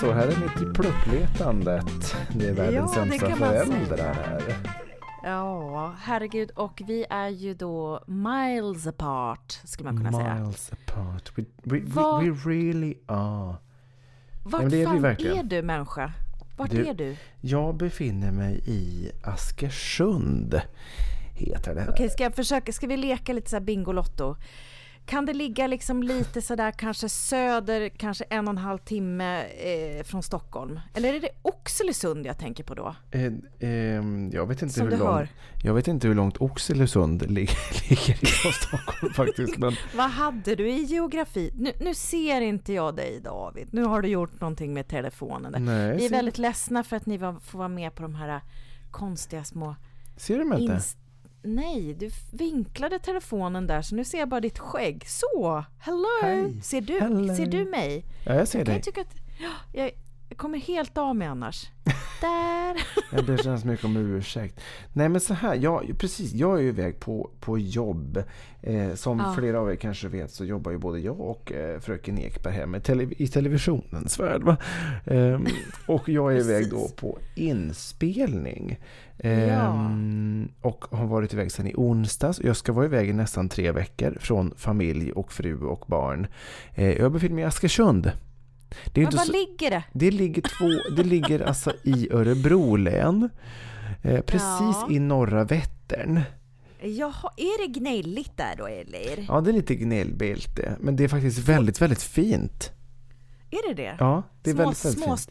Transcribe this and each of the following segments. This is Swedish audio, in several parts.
Så. Här är mitt i pluppletandet. Det är världens Ja, sämsta föräldrar här. Ja, herregud. Och vi är ju då miles apart, skulle man kunna säga. Miles apart. We, we, Vad- we really are. Vart är vi fan verkligen. är du människa? Vart Du- är du? Jag befinner mig i Askersund. Heter det. Okej, ska jag försöka, ska vi leka lite så här Bingolotto? Kan det ligga liksom lite sådär kanske söder, kanske en och en halv timme eh, från Stockholm? Eller är det Oxelösund jag tänker på då? Eh, ehm, jag, vet inte Som hur hör. jag vet inte hur långt Oxelösund ligger, ligger från Stockholm faktiskt. Men Vad hade du i geografi? Nu, nu ser inte jag dig David. Nu har du gjort någonting med telefonen. där. Nej, Vi är väldigt ledsna för att ni var, får vara med på de här konstiga små... ser du mig inte? Nej, du vinklade telefonen där så nu ser jag bara ditt skägg. Så! Hello! Hej. Ser, du, Hello. ser du mig? Ja, jag ser Jag dig. tycka att ja, jag, jag kommer helt av mig annars. där! Jag ber så hemskt mycket om ursäkt. Nej men så här, jag, precis, jag är ju iväg på, på jobb. Eh, som Ja. flera av er kanske vet så jobbar ju både jag och eh, fröken Ekberg här med tele, i televisionens värld. Ehm, och jag är iväg då på inspelning. Ehm, Och har varit iväg sedan i onsdags. Jag ska vara iväg i nästan tre veckor från familj och fru och barn. Eh, jag befinner mig i Askersund. Det är Men var så- ligger det? det ligger, två, det ligger alltså i Örebro län. Eh, precis Ja. i norra Vättern. Jaha, är det gnälligt där då eller? Ja, det är lite gnällbälte. Men det är faktiskt väldigt, väldigt fint. Är det det? Ja, det är Små- väldigt, väldigt små- fint.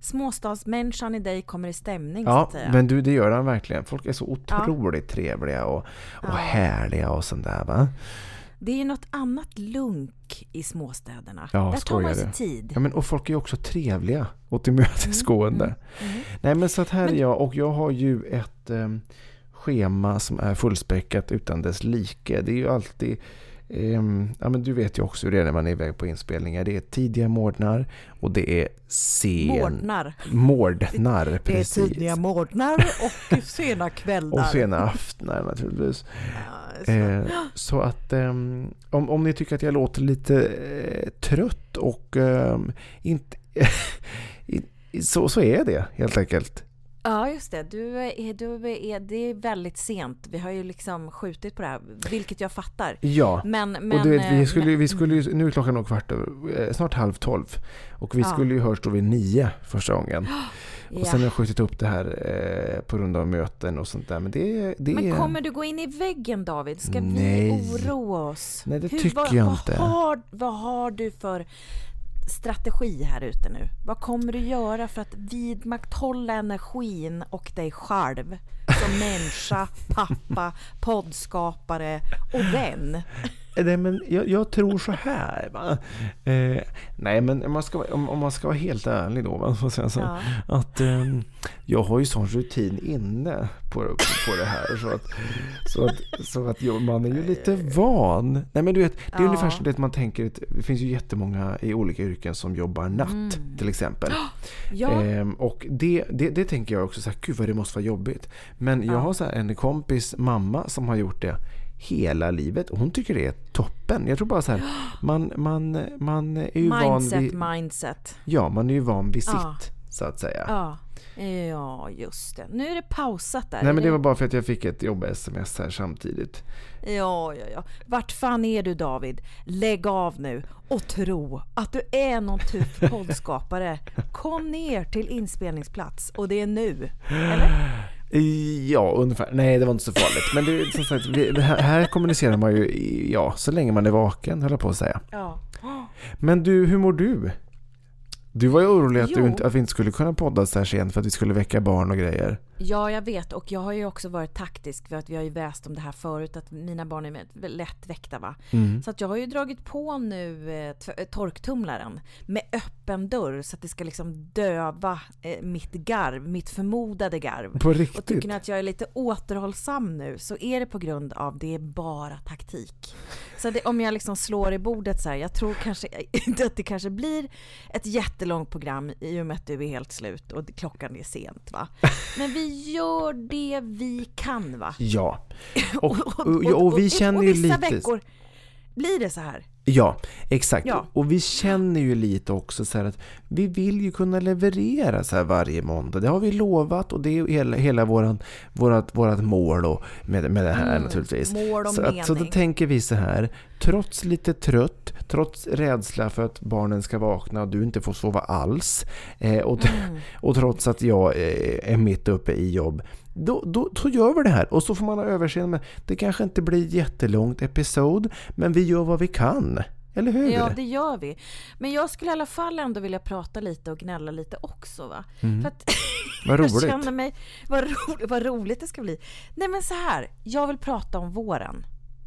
Småstadsmänniskan i dig kommer i stämning Ja, men du, det gör han verkligen. Folk är så otroligt trevliga och, och Ja. härliga och sånt där va. Det är ju något annat lunk i småstäderna. Ja, Där tar man sig tid. Ja, men, och folk är ju också trevliga och tillmötesgående. Mm, Nej men så att här Men- är jag och jag har ju ett em, schema som är fullspäckat utan dess like. Det är ju alltid ja, men du vet ju också hur det är när man är iväg på inspelningar. Det är tidiga morgnar och det är sen... Mårdnar. Mordnar, Det är precis. tidiga morgnar och sena kvällar. och sena aftnar naturligtvis. Ja, så. Eh, så att ehm, om, om ni tycker att jag låter lite eh, trött och ehm, inte... så, så är det helt enkelt. Ja, just det. Du är, du är, det är väldigt sent. Vi har ju liksom skjutit på det här, vilket jag fattar. Ja. Men, men, och du vet, vi eh, skulle, vi skulle ju, nu är klockan nog kvart över, eh, snart halv tolv. Och vi Ja. skulle ju hörs då vid nio första gången. Och ja. sen har jag skjutit upp det här eh, på grund av möten och sånt där. Men det, det Men är... kommer du gå in i väggen David? Ska Nej. vi oroa oss? Nej, det tycker vad, jag vad inte. Har, vad har du för strategi här ute nu? Vad kommer du göra för att vidmakthålla energin och dig själv som människa, pappa, poddskapare och vän? Nej, men jag, jag tror så här. Eh, nej, men om man, ska, vara- om, om man ska vara helt ärlig då. Va? Så så, Ja. att ehm, jag har ju sån rutin inne på, på, det här. Så att, så att, så att jag, man är ju lite van. Nej, men du vet, det är Ja. ungefär som det man tänker att det finns ju jättemånga i olika yrken som jobbar natt till exempel. Ja, Ehm, och det, det, det tänker jag också så här, gud vad det måste vara jobbigt. Men jag Ja. har så här en kompis mamma som har gjort det hela livet. Och hon tycker det är toppen. Jag tror bara så här, man, man, man är ju van Mindset, vid... mindset. Ja, man är ju van vid sitt, Ja. så att säga. Ja. ja, just det. Nu är det pausat där. Nej, men det var bara för att jag fick ett jobb-sms här samtidigt. Ja, ja, ja. Vart fan är du David? Lägg av nu och tro att du är någon tuff poddskapare. Kom ner till inspelningsplats och det är nu. Eller? Ja, ungefär. Nej, det var inte så farligt. Men det, som sagt, det här, här kommunicerar man ju, ja, så länge man är vaken, höll jag på att säga. Ja. Men du, hur mår du? Du var ju orolig att, du inte, att vi inte skulle kunna podda så här sent för att vi skulle väcka barn och grejer. Ja, jag vet. Och jag har ju också varit taktisk för att vi har ju väst om det här förut att mina barn är lätt väckta va. Mm. Så att jag har ju dragit på nu eh, eh, torktumlaren med öppen dörr så att det ska liksom döva eh, mitt garv, mitt förmodade garv. På Och riktigt? tycker ni att jag är lite återhållsam nu så är det på grund av det är bara taktik. Så det, om jag liksom slår i bordet så här, jag tror kanske inte att det kanske blir ett jättelångt program i och med att du är helt slut och klockan är sent va. Men vi gör det vi kan va. Ja. Och, och, och, och vi känner ju och vissa lite... veckor blir det så här. Ja, exakt. Ja. Och vi känner ju lite också så här att vi vill ju kunna leverera så här varje måndag. Det har vi lovat och det är hela, hela våran, vårat, vårat mål med, med det här naturligtvis. Mm, mål och så, att, så då tänker vi så här, trots lite trött, trots rädsla för att barnen ska vakna och du inte får sova alls eh, och, Mm. och trots att jag eh, är mitt uppe i jobb då, då, då gör vi det här och så får man ha överseende med det kanske inte blir jättelångt episod men vi gör vad vi kan. Eller hur? Ja, det gör vi. Men jag skulle i alla fall ändå vilja prata lite och gnälla lite också va. För att Vad jag roligt. känner mig, vad, ro, vad roligt det ska bli. Nej men så här, jag vill prata om våren.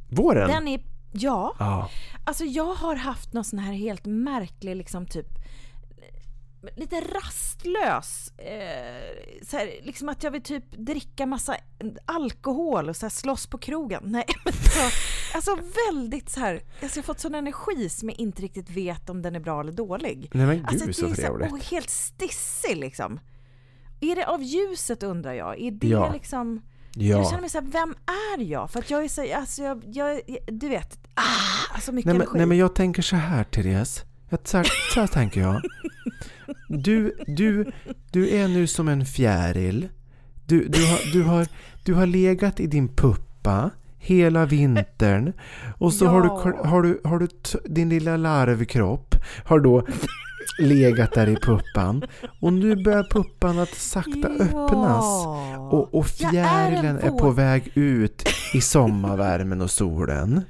Våren? Den är, ja, Ja. alltså jag har haft någon sån här helt märklig liksom typ lite rastlös. Eh, så här, liksom att jag vill typ dricka massa alkohol och så här slåss på krogen. Nej men så, alltså väldigt så här, alltså jag har fått sån energi som jag inte riktigt vet om den är bra eller dålig. Nej men gud Alltså det så trevligt. och helt stissig liksom. Är det av ljuset undrar jag? Är det Ja. liksom... Jag Ja. känner mig såhär, vem är jag? För att jag är så, alltså jag, jag du vet, ah, alltså mycket Nej men, energi. nej men jag tänker så här Therese. Jag, så, här, så här tänker jag. Du, du, du är nu som en fjäril. Du, du, har, du, har, du har legat i din puppa hela vintern och så har, du, Ja. har, du, har du din lilla larvkropp har då legat där i puppan och nu börjar puppan att sakta öppnas och, och är fjärilen är, vår- på väg ut i sommarvärmen och solen.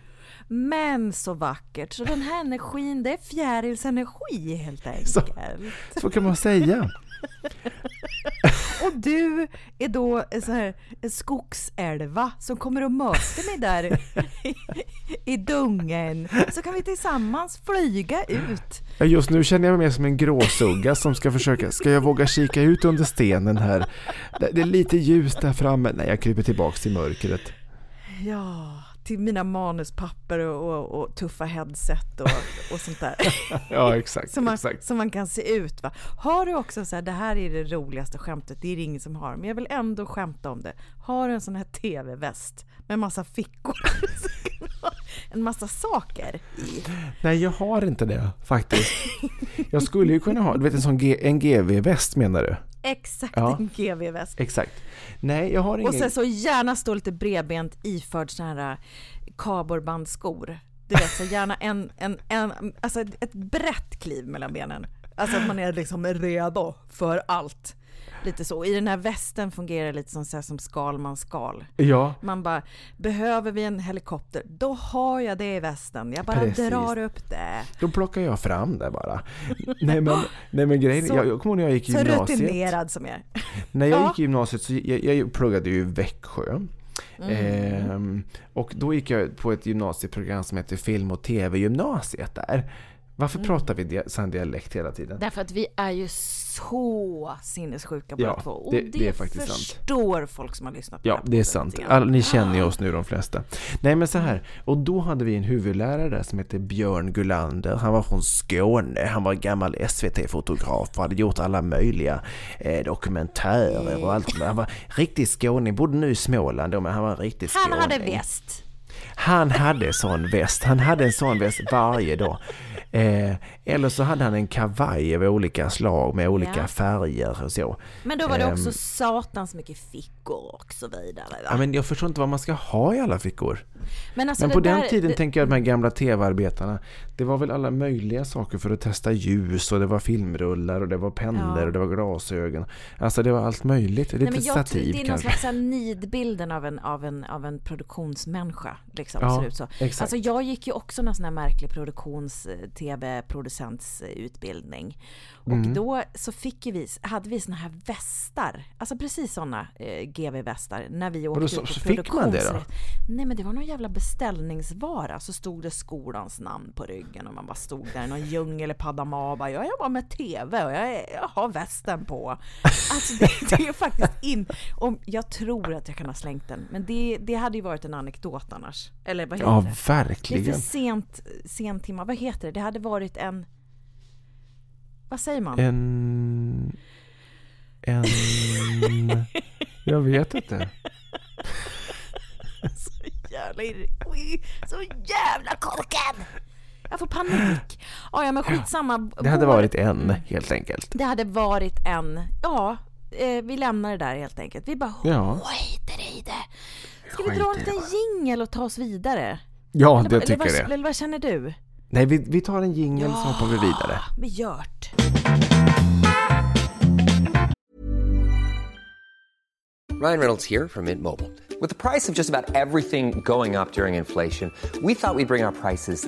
Men så vackert. Så den här energin, det är fjärilsenergi helt enkelt. Så. Så kan man säga. Och du är då en sån här en skogsälva som kommer att möta mig där i, i dungen. Så kan vi tillsammans flyga ut. Just nu känner jag mig mer som en gråsugga som ska försöka, ska jag våga kika ut under stenen här? Det är lite ljus där framme. Nej, jag kryper tillbaks i mörkret. Ja, till mina manuspapper och, och, och tuffa headset och, och sånt där. Ja, exakt. Som man, exakt. som man kan se ut va. Har du också så här, det här är det roligaste skämtet, det är det ingen som har, men jag vill ändå skämta om det. Har du en sån här TV-väst med massa fickor? En massa saker i. Nej, jag har inte det faktiskt. Jag skulle ju kunna ha, du vet en sån G, en GV-väst menar du? Exakt Ja. en GV-väst. Exakt. Nej, jag har ingen... Och sen så gärna stå lite bredbent iförd såna här äh, kardborrebandskor. Du vet, så gärna en, en, en, alltså ett, ett brett kliv mellan benen. Alltså att man är liksom redo för allt. Lite så. I den här västen fungerar det lite som, så här, som Skalmans skal. Ja, Man bara, behöver vi en helikopter? Då har jag det i västen. Jag bara Precis. drar upp det. då plockar jag fram det bara. Nej men, nej, men grejen, Så- jag, jag kommer ihåg när jag gick i Så gymnasiet. rutinerad som jag är. När jag Ja. gick i gymnasiet så jag, jag pluggade ju i Växjö. Ehm, och då gick jag på ett gymnasieprogram som heter Film och TV-gymnasiet där. Varför pratar vi sån dialekt hela tiden? Därför att vi är ju så sinnessjuka båda Ja, två. Och det- det, det är faktiskt sant. förstår folk som har lyssnat på Ja, det är sant. All, ni känner ju oss nu de flesta. Nej men så här, och då hade vi en huvudlärare som hette Björn Gulander. Han var från Skåne, han var gammal SVT-fotograf och hade gjort alla möjliga eh, dokumentärer och allt. Han var riktig skåning, bodde nu i Småland då, men han var en riktig Han skåning. hade väst. Han hade sån väst. Han hade en sån väst varje dag. Eh, eller så hade han en kavaj av olika slag med olika Ja. färger och så. Men då var det Ehm. också satans mycket fickor och så vidare. Va? Ja, men jag förstår inte vad man ska ha i alla fickor. Men, alltså Men på den där- tiden det, tänker jag att de här gamla tv-arbetarna, det var väl alla möjliga saker för att testa ljus och det var filmrullar och det var pennor Ja. och det var glasögon. Alltså det var allt möjligt. Lite Nej, men jag, stativ det är någon kanske. slags så här nidbilden av en, av en, av en produktionsmänniska. Liksom, Ja, ser ut så. exakt. Alltså, jag gick ju också någon sån här märklig produktions-tv-producentsutbildning. Och Mm. då så fick vi, hade vi såna här västar, alltså precis såna eh, GV-västar när vi åkte då ut på så fick man det då? Nej men det var någon jävla beställningsvara, så stod det skolans namn på ryggen och man bara stod där i någon djungel i Panama och bara jag jobbar med TV och jag, jag har västen på. Alltså det, det är faktiskt in... Om, jag tror att jag kan ha slängt den, men det, det hade ju varit en anekdot annars. Eller vad heter Ja, det? Det är för verkligen. sent, sent timma. Vad heter det? Det hade varit en... Vad säger man? En... En... Jag vet inte. Så jävla, så jävla korkad! Jag får panik. Ja, ja men skitsamma. Det hade varit en, helt enkelt. Det hade varit en, ja, eh, vi lämnar det där helt enkelt. Vi bara Ja. skiter i det. Ska vi dra en liten jingel och ta oss vidare? Ja, Eller, det eller, tycker vad, jag eller vad känner du? Nej, vi, vi tar en jingel så hoppar vi vidare. Vi gjort. Ryan Reynolds here from Mint Mobile. With the price of just about everything going up during inflation, we thought we'd bring our prices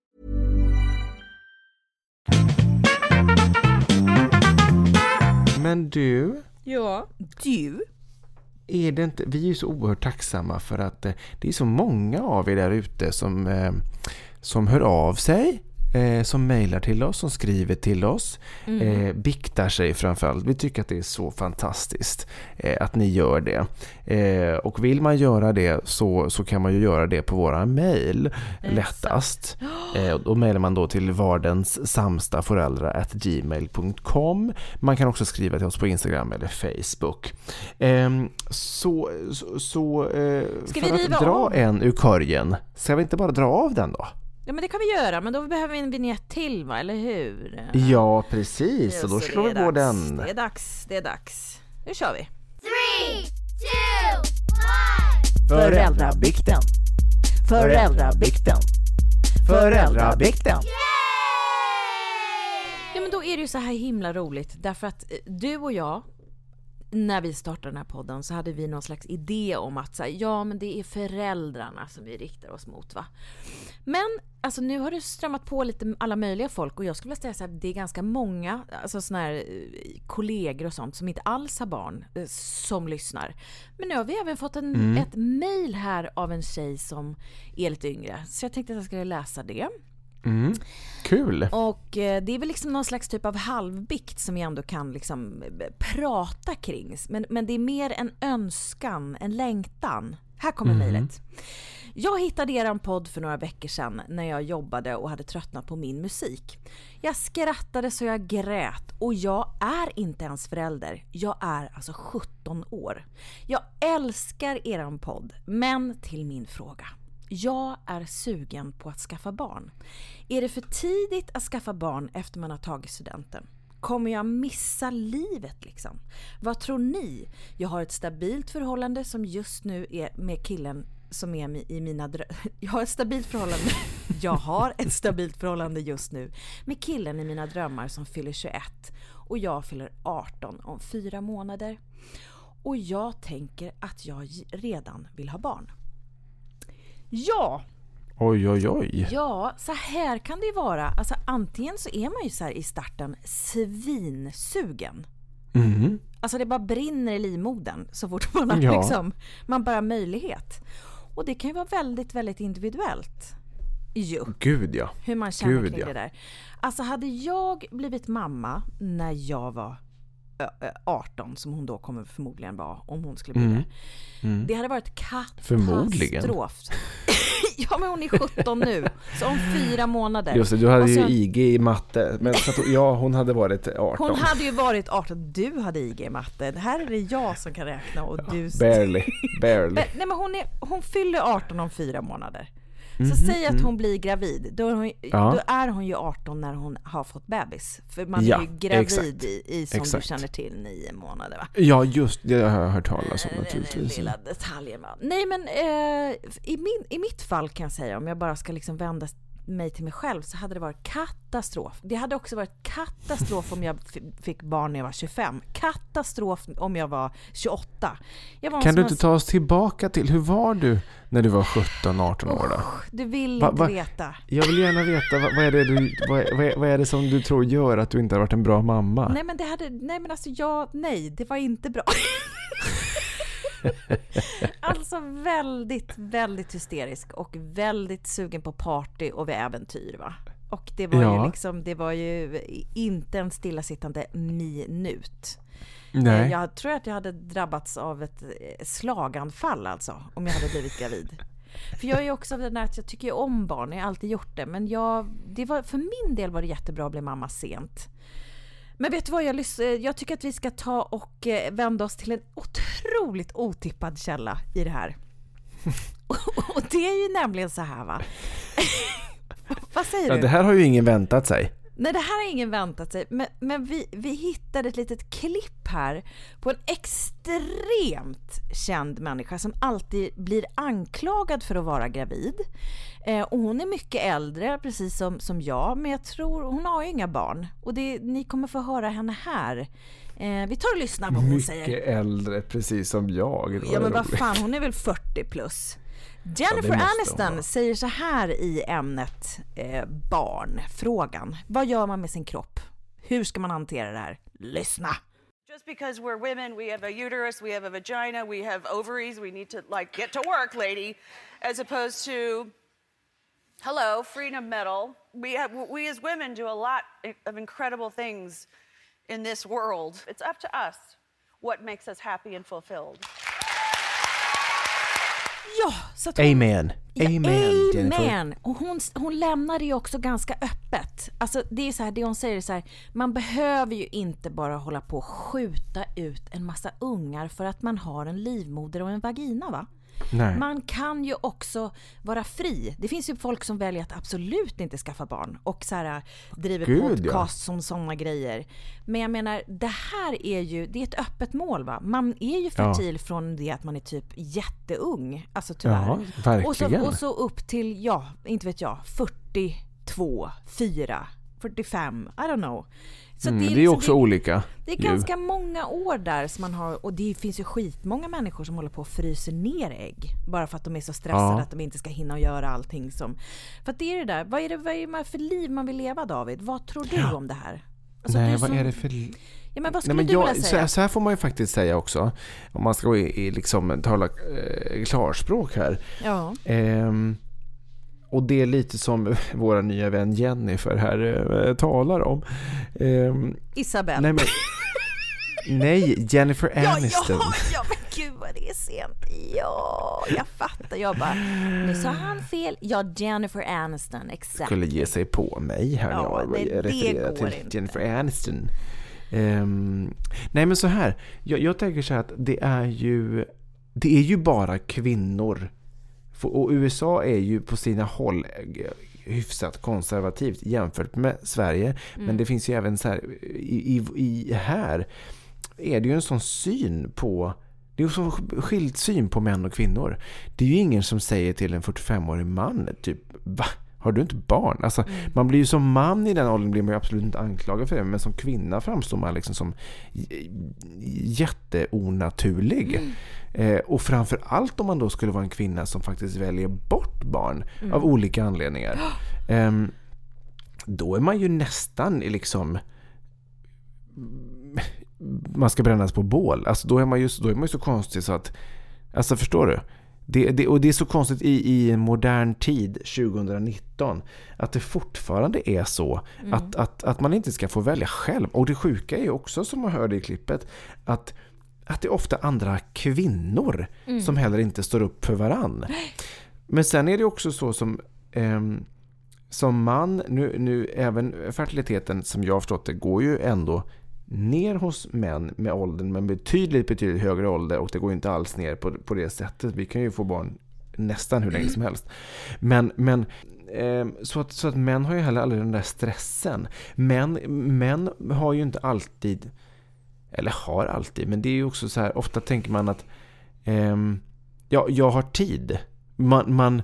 Men du, Ja, du. är det inte, vi är ju så oerhört tacksamma för att eh, det är så många av er där ute som, eh, som hör av sig, eh, som mejlar till oss, som skriver till oss, eh, biktar sig framförallt. Vi tycker att det är så fantastiskt eh, att ni gör det. Eh, och vill man göra det så, så kan man ju göra det på våra mejl lättast. Eh, då mejlar man då till vardens samsta föräldrar gmail.com. Man kan också skriva till oss på Instagram eller Facebook. Ehm, så så, så eh, för att dra av? en ur korgen, ska vi inte bara dra av den då? Ja men det kan vi göra, men då behöver vi en vignett till va, eller hur? Ja, precis. Och då slår vi på dags, den. Det är dags, det är dags. Nu kör vi. Föräldrabikten. Föräldrabikten. Föräldrabikten. Ja men då är det ju så här himla roligt därför att eh, du och jag när vi startade den här podden så hade vi någon slags idé om att så här, ja men det är föräldrarna som vi riktar oss mot va. Men alltså nu har det strömmat på lite alla möjliga folk och jag skulle vilja säga så här, det är ganska många alltså såna här eh, kollegor och sånt som inte alls har barn eh, som lyssnar. Men nu har vi även fått en, ett mail här av en tjej som är lite yngre så jag tänkte att jag skulle läsa det. Mm. Kul. Och eh, det är väl liksom någon slags typ av halvbikt som vi ändå kan liksom eh, prata kring. Men, men det är mer en önskan, en längtan. Här kommer mejlet. Jag hittade er podd för några veckor sedan när jag jobbade och hade tröttnat på min musik. Jag skrattade så jag grät och jag är inte ens förälder. Jag är alltså 17 år. Jag älskar er podd, men till min fråga. Jag är sugen på att skaffa barn. Är det för tidigt att skaffa barn efter man har tagit studenten? Kommer jag missa livet liksom? Vad tror ni? Jag har ett stabilt förhållande som just nu är med killen som är i mina drömmar. Jag har ett stabilt förhållande. Jag har ett stabilt förhållande just nu med killen i mina drömmar som fyller 21 och jag fyller 18 om fyra månader. Och jag tänker att jag redan vill ha barn. Ja, Oj, oj, oj. Ja, så här kan det ju vara. Alltså, antingen så är man ju så här i starten svinsugen. Mm. Alltså det bara brinner i livmodern så fort man har Ja. liksom, man bara möjlighet. Och det kan ju vara väldigt, väldigt individuellt. Jo, Gud ja. hur man känner Gud, kring ja. det där. Alltså hade jag blivit mamma när jag var 18, som hon då kommer förmodligen vara om hon skulle bli Mm. det. Det hade varit katastrof. Förmodligen. ja men hon är 17 nu, så om fyra månader. Just det, du hade Och ju IG i matte. Men så att, ja, hon hade varit 18. Hon hade ju varit 18, du hade IG i matte. Här är det jag som kan räkna och du... Barely. Barely. Nej men hon, är, hon fyller 18 om fyra månader. Så Mhm, säg att hon blir gravid, då är, hon, Ja. då är hon ju 18 när hon har fått bebis. För man Ja, är ju gravid exakt. i, i, som Exakt. du känner till, nio månader va? Ja, just det har jag hört talas om Den naturligtvis. lilla detaljen va. Nej men eh, i, min, i mitt fall kan jag säga, om jag bara ska liksom vända mig till mig själv så hade det varit katastrof. Det hade också varit katastrof om jag fick barn när jag var 25. Katastrof om jag var 28. Jag var Kan du inte ta oss tillbaka till, hur var du när du var 17-18 år då? Du vill Va- inte va- veta. Jag vill gärna veta, vad, vad, är det du, vad, vad är det som du tror gör att du inte har varit en bra mamma? Nej men det hade, nej men alltså jag, nej det var inte bra. alltså väldigt, väldigt hysterisk och väldigt sugen på party och äventyr va. Och det var Ja. ju liksom, det var ju inte en stillasittande minut. Nej. Jag tror att jag hade drabbats av ett eh, slaganfall alltså, om jag hade blivit gravid. För jag är ju också av den där att jag tycker om barn, jag har alltid gjort det. Men jag, det var, för min del var det jättebra att bli mamma sent. Men vet du vad, jag, eh, jag tycker att vi ska ta och eh, vända oss till en otroligt otippad källa i det här. Och, det är ju nämligen så här va. Vad säger Ja, du? det här har ju ingen väntat sig. Nej, det här har ingen väntat sig. Men, men vi, vi hittade ett litet klipp här på en extremt känd människa som alltid blir anklagad för att vara gravid. Eh, och hon är mycket äldre, precis som, som jag, men jag tror hon har ju inga barn. Och det, ni kommer få höra henne här. Eh, vi tar och lyssnar på vad hon säger. Mycket äldre, precis som jag. Ja men vad fan, hon är väl 40 plus. Jennifer hon Aniston säger så här i ämnet eh, barnfrågan. Vad gör man med sin kropp? Hur ska man hantera det här? Lyssna! Just because we're women, we have a uterus, we have a vagina, we have ovaries, we need to like get to work, lady, as opposed to hello, freedom medal. We have we as women do a lot of incredible things in this world. It's up to us what makes us happy and fulfilled. Ja, så att hon, Amen. Ja, Amen, Jennifer. amen. Och hon, hon lämnar det ju också ganska öppet. Alltså det är så här, det hon säger är så här, man behöver ju inte bara hålla på och skjuta ut en massa ungar för att man har en livmoder och en vagina va? Nej. Man kan ju också vara fri. Det finns ju folk som väljer att absolut inte skaffa barn och så här, driver Gud, podcast som sådana grejer. Men jag menar, det här är ju, det är ett öppet mål va? Man är ju Ja. fertil från det att man är typ jätteung, alltså tyvärr. Ja. Och så, och så upp till, ja, inte vet jag, 42, 4, 45, I don't know. Så Mm, det är ju liksom- också olika. det är ju. ganska många år där som man har, och det finns ju skitmånga människor som håller på och fryser ner ägg. Bara för att de är så stressade Ja. att de inte ska hinna göra allting som... För att det är det där, vad är det, vad är det för liv man vill leva David? Vad tror du om det här? Alltså, Nej, du vad som- är det för... Ja men vad Nej, men du jag, vilja så, säga? här, så här får man ju faktiskt säga också. Om man ska i, i liksom, tala eh, klarspråk här. Ja. Ehm, och det är lite som vår nya vän Jennifer här eh, talar om. Ehm, Isabelle. nej, men, nej, Jennifer ja, Aniston. ja, ja, men gud vad det är sent. Ja, jag fattar. Jag bara, nu sa han fel. Ja, Jennifer Aniston, exakt. Skulle ge sig på mig här Ja, när jag refererar till inte. Jennifer Aniston. Ehm, nej men så här, jag, jag tänker så här att det är ju det är ju bara kvinnor. Och USA är ju på sina håll eh, hyfsat konservativt jämfört med Sverige. Men det finns ju även så här, i, i, i här är det ju en sån syn på det är ju sån skild syn på män och kvinnor. Det är ju ingen som säger till en 45-årig man typ Va? Har du inte barn? Alltså, Man blir ju som man i den åldern blir man ju absolut inte anklagad för det. Men som kvinna framstår man liksom som jätteonaturlig. Eh, och framför allt om man då skulle vara en kvinna som faktiskt väljer bort barn av olika anledningar. Ehm, då är man ju nästan liksom man ska brännas på bål. Alltså då är man ju, då är man ju så konstig så att... Alltså förstår du? Det, det, och det är så konstigt i, i modern tid, 2019, att det fortfarande är så att, att, att man inte ska få välja själv. Och det sjuka är ju också, som man hörde i klippet, att, att det är ofta andra kvinnor som heller inte står upp för varann. Men sen är det också så som... ehm, som man, nu, nu även fertiliteten som jag har förstått det, går ju ändå ner hos män med åldern, men betydligt, betydligt högre ålder och det går inte alls ner på, på det sättet. Vi kan ju få barn nästan hur länge som helst. Men, men eh, så, att, så att män har ju heller aldrig den där stressen. Män, män har ju inte alltid, eller har alltid, men det är ju också så här, ofta tänker man att eh, ja, jag har tid. Man, man,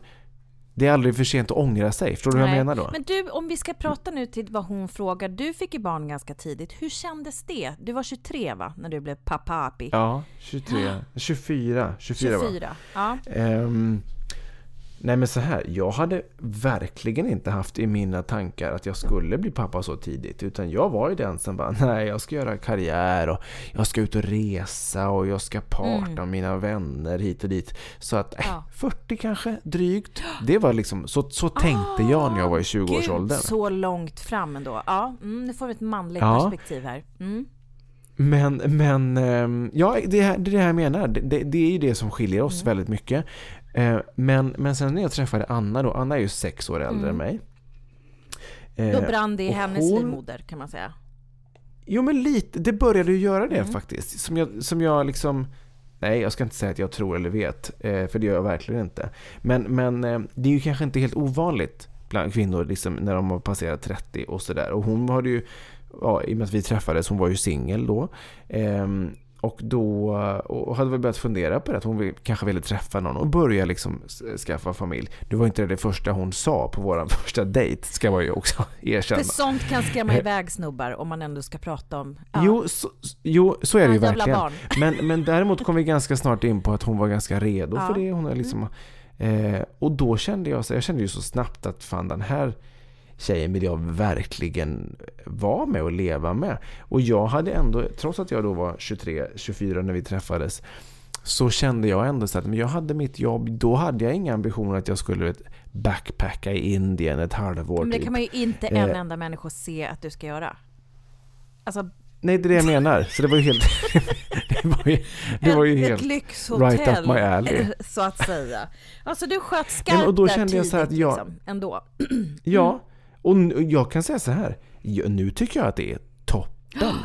det är aldrig för sent att ångra sig. Förstår du vad jag Nej. menar då? Men du, om vi ska prata nu till vad hon frågar. Du fick ju barn ganska tidigt. Hur kändes det? Du var 23 va? När du blev papapi? Ja, 23, 24, 24, va? 24. Ja. Ehm, nej men så här, jag hade verkligen inte haft i mina tankar att jag skulle bli pappa så tidigt. Utan jag var ju den som bara, nej jag ska göra karriär och jag ska ut och resa och jag ska parta med mina vänner hit och dit. Så att, äh, Mm. Ja. 40 kanske, drygt. Det var liksom, så, så tänkte jag när jag var i 20-årsåldern. Gud, så långt fram ändå. Ja, mm, nu får vi ett manligt Ja. perspektiv här. Mm. Men, men ehm, ja, det, är det här jag menar. Det, det, det är ju det som skiljer oss Mm. väldigt mycket. Eh, Men, men sen när jag träffade Anna då, Anna är ju sex år äldre än mig. Mm. Då Eh, brann det i hennes hon- livmoder kan man säga. Jo men lite, det började ju göra Mm. det faktiskt. Som jag, som jag liksom... Nej, jag ska inte säga att jag tror eller vet, eh, för det gör jag verkligen inte. Men, men det är ju kanske inte helt ovanligt bland kvinnor liksom, när de har passerat 30 och sådär. Och hon hade ju, ja, i och med att vi träffades, hon var ju singel då. Och då och hade väl börjat fundera på det, att hon kanske ville träffa någon och börja liksom skaffa familj. Det var inte det första hon sa på vår första dejt, ska man ju också erkänna. För sånt kan skrämma iväg snubbar om man ändå ska prata om... ja. Jo, så, jo, så är det ju verkligen. barn. Men, men däremot kom vi ganska snart in på att hon var ganska redo Ja. för det. Hon är liksom, eh, och då kände jag, så jag kände ju så snabbt att fan den här tjejen vill jag verkligen vara med och leva med. Och jag hade ändå, trots att jag då var 23-24 när vi träffades, så kände jag ändå så att men jag hade mitt jobb, då hade jag inga ambitioner att jag skulle vet, backpacka i Indien ett halvår. Men det typ. kan man ju inte en Eh. enda människa se att du ska göra. Alltså, Nej, det är det jag menar. Så det var ju helt... det var ju, det var ju ett, helt... ett lyxhotell, right up my alley. så att säga. Alltså du sköt skarpt men och då där kände jag tidigt, så att jag- liksom, ändå. Ja, och jag kan säga så här. Ja, Nu tycker jag att det är toppen.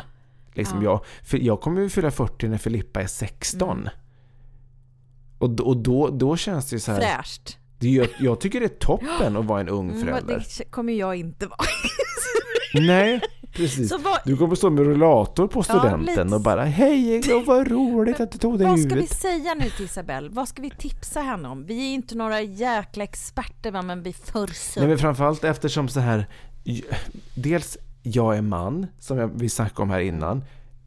Liksom jag, för jag kommer ju fylla 40 när Filippa är 16. Mm. Och, och då, då känns det ju så här... Fräscht. Ju- jag tycker det är toppen att vara en ung Mm, förälder. det kommer jag inte vara. Nej, precis. Vad, Du kommer stå med rullator på studenten lite- och bara Hej, vad roligt att du tog dig vad ska vi säga nu till Isabelle? Vad ska vi tipsa henne om? Vi är inte några jäkla experter va, men vi försöker. Nej men framförallt eftersom så här Dels jag är man, som jag, vi snackade om här innan.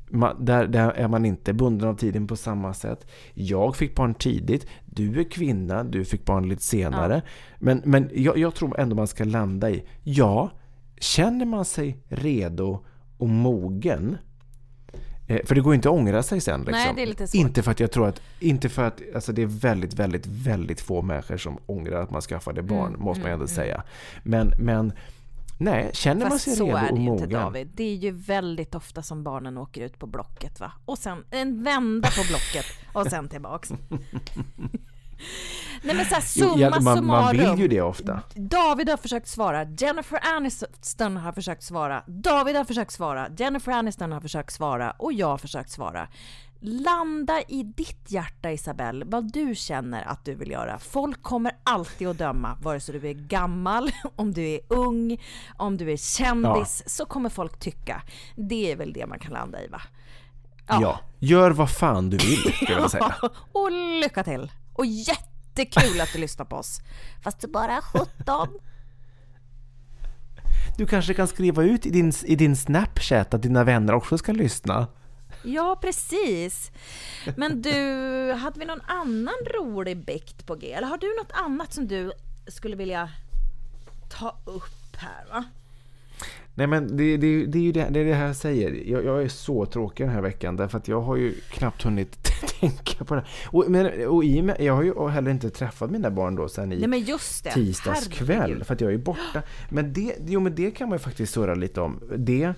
Man, där, där är man inte bunden av tiden på samma sätt. Jag fick barn tidigt. Du är kvinna, du fick barn lite senare. Men, men jag, jag tror ändå man ska landa i, ja, känner man sig redo och mogen eh, för det går inte att ångra sig sen. Liksom. Nej, är. Inte för att jag tror att, inte för att, alltså det är väldigt, väldigt, väldigt få människor som ångrar att man skaffade barn, Mm, måste man ändå säga. Men, men Nej, känner man sig så redo är och det ju inte mogen? David. Det är ju väldigt ofta som barnen åker ut på Blocket va? Och sen en vända på Blocket och sen tillbaks. Nej men såhär summa ja, man, man vill ju det ofta. David har försökt svara, Jennifer Aniston har försökt svara, David har försökt svara, Jennifer Aniston har försökt svara och jag har försökt svara. Landa i ditt hjärta Isabelle, vad du känner att du vill göra. Folk kommer alltid att döma, vare sig du är gammal, om du är ung, om du är kändis, så kommer folk tycka. Det är väl det man kan landa i va? Ja. Gör vad fan du vill, skulle jag säga. och lycka till! Och jättekul att du lyssnar på oss. Fast du bara är 17. Du kanske kan skriva ut i din, i din Snapchat att dina vänner också ska lyssna. Ja, precis. Men du, hade vi någon annan rolig bikt på G? Eller har du något annat som du skulle vilja ta upp här va? Nej men det, det, det är ju det, det, är det här jag säger. Jag, jag är så tråkig den här veckan därför att jag har ju knappt hunnit tänka på det. Och, men, och i med, jag har ju heller inte träffat mina barn då sen i Nej tisdags kväll Herregud. för att jag är borta. Men det, jo, men det kan man ju faktiskt surra lite om. Det,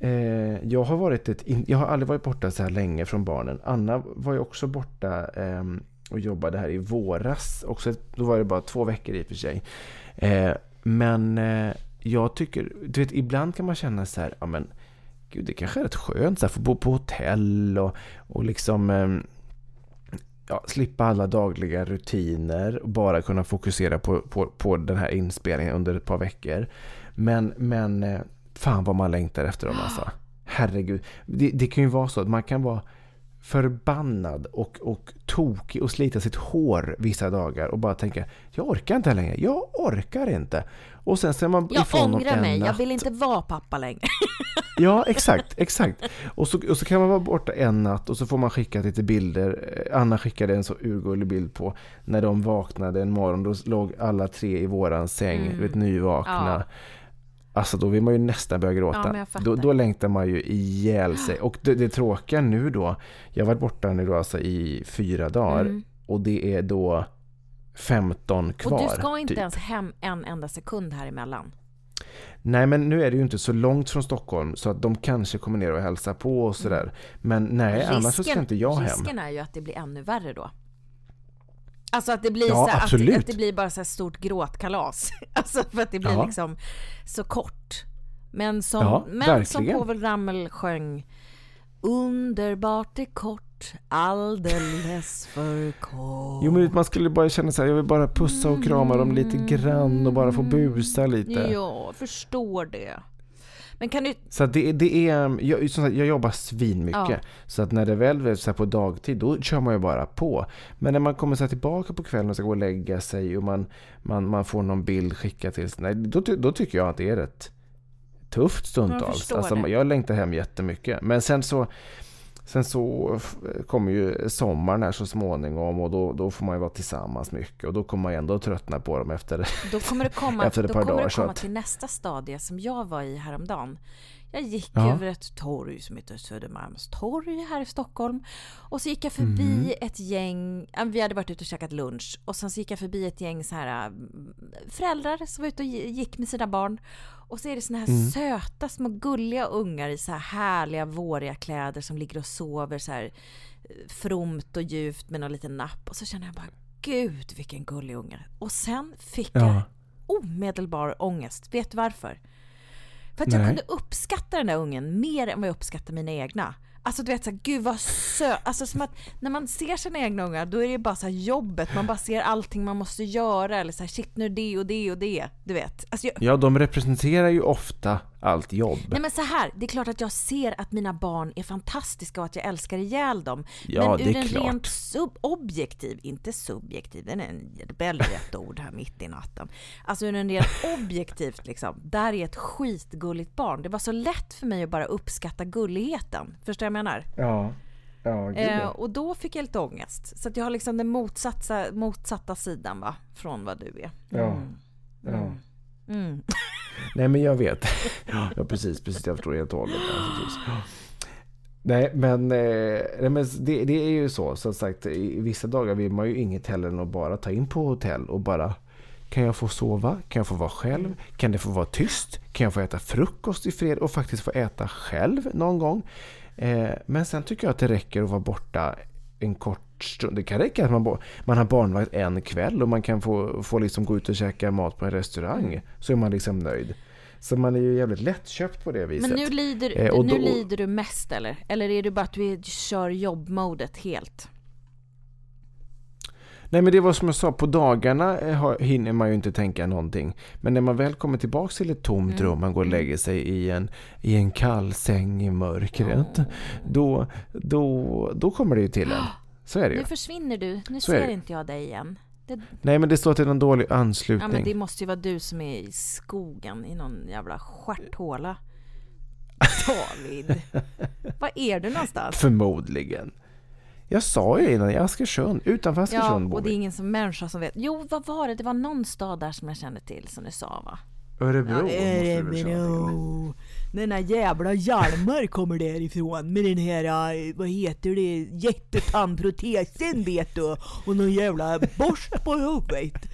eh, jag har varit ett, jag har aldrig varit borta så här länge från barnen. Anna var ju också borta eh, och jobbade här i våras. Också, då var det bara två veckor i och för sig. Eh, men eh, jag tycker, du vet ibland kan man känna så här, ja men gud det kanske är rätt skönt så här, få bo på hotell och, och liksom ehm, ja, slippa alla dagliga rutiner och bara kunna fokusera på, på, på den här inspelningen under ett par veckor. Men, men eh, fan vad man längtar efter dem alltså. Herregud. Det, det kan ju vara så att man kan vara förbannad och, och tokig och slita sitt hår vissa dagar och bara tänka jag orkar inte längre, jag orkar inte. Och sen ser man Jag ifrån ångrar mig, jag natt. vill inte vara pappa längre. Ja, exakt, exakt. Och så, och så kan man vara borta en natt och så får man skicka lite bilder. Anna skickade en så urgullig bild på när de vaknade en morgon. Då låg alla tre i våran säng, Mm. vet, nyvakna. Ja. Alltså då vill man ju nästan börja Ja, gråta. fattar. då, då längtar man ju ihjäl sig. Och det, det tråkiga nu då, jag har varit borta nu då alltså i fyra dagar. Mm. Och det är då 15 kvar. och du ska inte typ. ens hem en enda sekund här emellan. Nej men nu är det ju inte så långt från Stockholm så att de kanske kommer ner och hälsar på och sådär. Men nej, annars så ska inte jag hem. risken är ju att det blir ännu värre då. Alltså att det blir, Ja, så här, att, att det blir bara så stort gråtkalas. Alltså för att det blir Ja. liksom så kort. Men som, Ja, men som. Povel Ramel sjöng Underbart är kort, alldeles för kort. Jo men man skulle bara känna så här, jag vill bara pussa och krama dem lite grann och bara få busa lite. Ja, förstår det. Men kan du... Så det, det är, jag, som sagt, jag jobbar svinmycket. Ja. Så att när det väl är på dagtid, då kör man ju bara på. Men när man kommer så tillbaka på kvällen och ska gå och lägga sig och man, man, man får någon bild skickad till sig. Nej, då, då tycker jag att det är rätt tufft stundtals. förstår alltså, jag längtar hem jättemycket. Men sen så Sen så kommer ju sommaren här så småningom och då, då får man ju vara tillsammans mycket och då kommer man ju ändå tröttna på dem efter Då kommer det komma, Efter ett då par kommer dagar, det så komma att- till nästa stadie som jag var i häromdagen. Jag gick Ja. över ett torg som heter Södermalmstorg här i Stockholm. Och så gick jag förbi Mhm. ett gäng, vi hade varit ute och käkat lunch. Och sen så gick jag förbi ett gäng så här mm, föräldrar som var ute och gick med sina barn. Och så är det såna här Mm. söta små gulliga ungar i så här härliga våriga kläder som ligger och sover så här eh, fromt och djupt med någon liten napp. Och så känner jag bara, gud vilken gullig unge. Och sen fick jag Ja. omedelbar ångest. Vet du varför? För att jag Nej. kunde uppskatta den där ungen mer än vad jag uppskattar mina egna. Alltså du vet såhär, gud vad sö... Alltså som att när man ser sina egna ungar då är det bara så här jobbet, man bara ser allting man måste göra eller så här, shit nu är det och det och det. Du vet. Alltså jag... Ja, de representerar ju ofta allt jobb. Nej men så här, det är klart att jag ser att mina barn är fantastiska och att jag älskar ihjäl dem. Ja, men det är ur en klart. rent sub- objektiv, inte subjektiv, den är en väldigt rätt ord här mitt i natten. Alltså ur en rent objektivt liksom, där är ett skitgulligt barn. Det var så lätt för mig att bara uppskatta gulligheten. Förstår jag vad jag menar? Ja. Ja, Eh, och då fick jag lite ångest. Så att jag har liksom den motsatta, motsatta sidan va, från vad du är. Ja. ja. Mm. Nej, men jag vet. Ja, precis. precis jag förstår helt och hållet. Nej, men, eh, nej, men det, det är ju så. Som sagt, i vissa dagar vill man ju inget hellre än att bara ta in på hotell och bara Kan jag få sova? Kan jag få vara själv? Kan det få vara tyst? Kan jag få äta frukost i fred och faktiskt få äta själv någon gång? Eh, men sen tycker jag att det räcker att vara borta en kort stund. Det kan räcka att man, man har barnvakt en kväll och man kan få, få liksom gå ut och käka mat på en restaurang. Mm. Så är man liksom nöjd. Så man är ju jävligt lättköpt på det viset. Men nu lider, eh, och nu då, lider du mest eller? Eller är det bara att vi kör jobbmodet helt? Nej men det var som jag sa, på dagarna eh, hinner man ju inte tänka någonting. Men när man väl kommer tillbaka till ett tomt mm. rum, man går och lägger sig i en, i en kall säng i mörkret. Oh. Då, då, då kommer det ju till en. Så är det ju. Nu försvinner du, nu Så ser inte jag dig igen. Det... Nej men det står att det är en dålig anslutning. Ja men det måste ju vara du som är i skogen i någon jävla stjärthåla. David! Var är du någonstans? Förmodligen. Jag sa ju innan, i Askersund, utanför Askersund Ja, och det är ingen som människa som vet. Jo, vad var det? Det var någon stad där som jag kände till som du sa va? Örebro ja, Örebro. Den här jävla Hjalmar kommer därifrån med den här, äh, vad heter det, jättetandprotesen vet du. Och någon jävla borst på huvudet.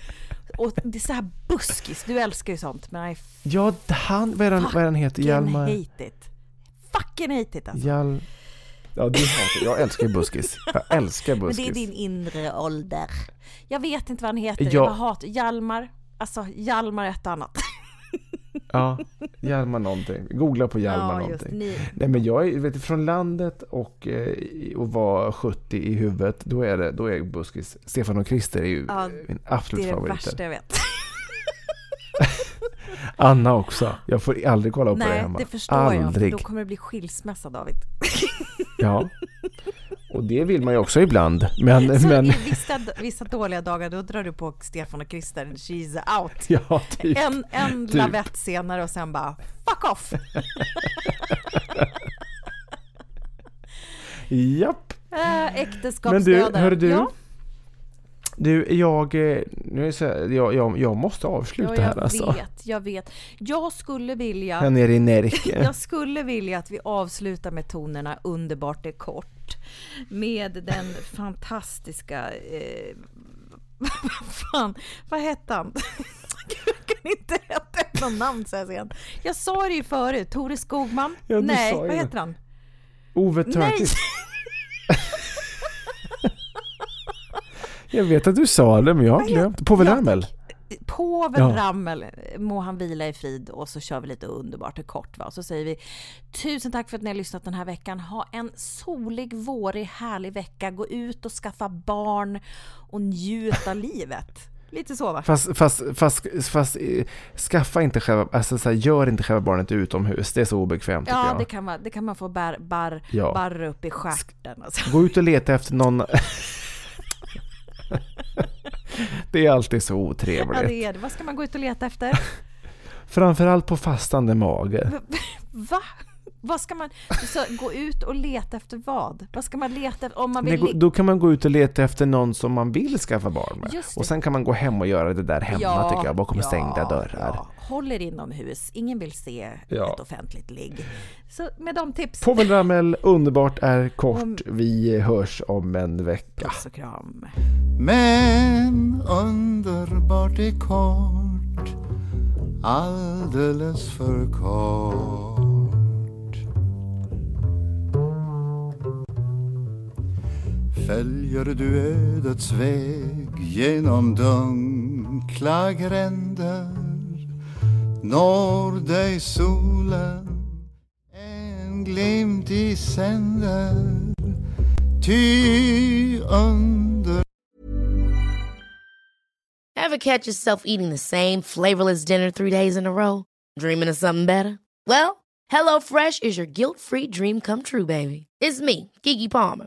Och det är så här buskis, du älskar ju sånt men I Ja, han, vad är han, vad är han heter? Hjalmar? hate it. Fucking hate it alltså. Hjal... Ja, du hatar, jag älskar buskis. Jag älskar buskis. Men det är din inre ålder. Jag vet inte vad han heter, jag, jag hatar Hjalmar. Alltså Hjalmar ett annat. Ja, Hjalmar någonting. Googla på Hjalmar ja, någonting. Ni... Nej men jag är vet, från landet och, eh, och var 70 i huvudet, då är, det, då är buskis. Stefan och Christer är ju ja, min absolut favorit. Det är det värsta jag vet. Anna också. Jag får aldrig kolla på Nej, det hemma. Nej, det förstår aldrig. jag. Då kommer det bli skilsmässa, David. ja. Och det vill man ju också ibland. Men, så men... Vissa, vissa dåliga dagar, då drar du på Stefan och Christer, she's out. Ja, typ. En, en typ. lavett senare och sen bara, fuck off. Japp. Äh, äktenskapsdöden. Men du, hör du. Ja? Du, jag, eh, nu är så här, jag, jag, jag måste avsluta ja, jag här alltså. Jag vet, jag vet. Jag skulle vilja... Här nere i Närke. jag skulle vilja att vi avslutar med tonerna Underbart är kort. Med den fantastiska... Eh, vad fan, vad hette han? Jag kan inte heta någon namn så här sen. Jag sa det ju förut, Tore Skogman. Ja, Nej, vad heter han? Ove Törnqvist. Jag vet att du sa det, men jag har glömt. Povel Ramel. Povel ja. Ramel, må han vila i frid och så kör vi lite underbart och kort. Va? Och så säger vi tusen tack för att ni har lyssnat den här veckan. Ha en solig, vårig, härlig vecka. Gå ut och skaffa barn och njut av livet. Lite så va? Fast, fast, fast, fast eh, skaffa inte själva, alltså så här, gör inte själva barnet utomhus. Det är så obekvämt Ja, jag. det kan man, det kan man få bar, bar, ja. barra upp i stjärten. Alltså. Gå ut och leta efter någon det är alltid så otrevligt. Ja, det är det. Vad ska man gå ut och leta efter? Framförallt på fastande mage. Va? Vad ska man så, gå ut och leta efter vad? Vad ska man leta efter om man vill? Nej, då kan man gå ut och leta efter någon som man vill skaffa barn med. Och sen kan man gå hem och göra det där hemma ja, tycker jag, bakom ja, stängda dörrar. Ja. Håll er inomhus, ingen vill se ja. ett offentligt ligg. Så med de tips. Povel Ramel, underbart är kort. Om... Vi hörs om en vecka. Puss och kram. Men underbart är kort, alldeles för kort. Följer du ödets väg genom dunkla gränder når dig solen en glimt i sänder ty under Ever catch yourself eating the same flavorless dinner three days in a row? Dreaming of something better? Well, HelloFresh is your guilt-free dream come true, baby. It's me, Gigi Palmer.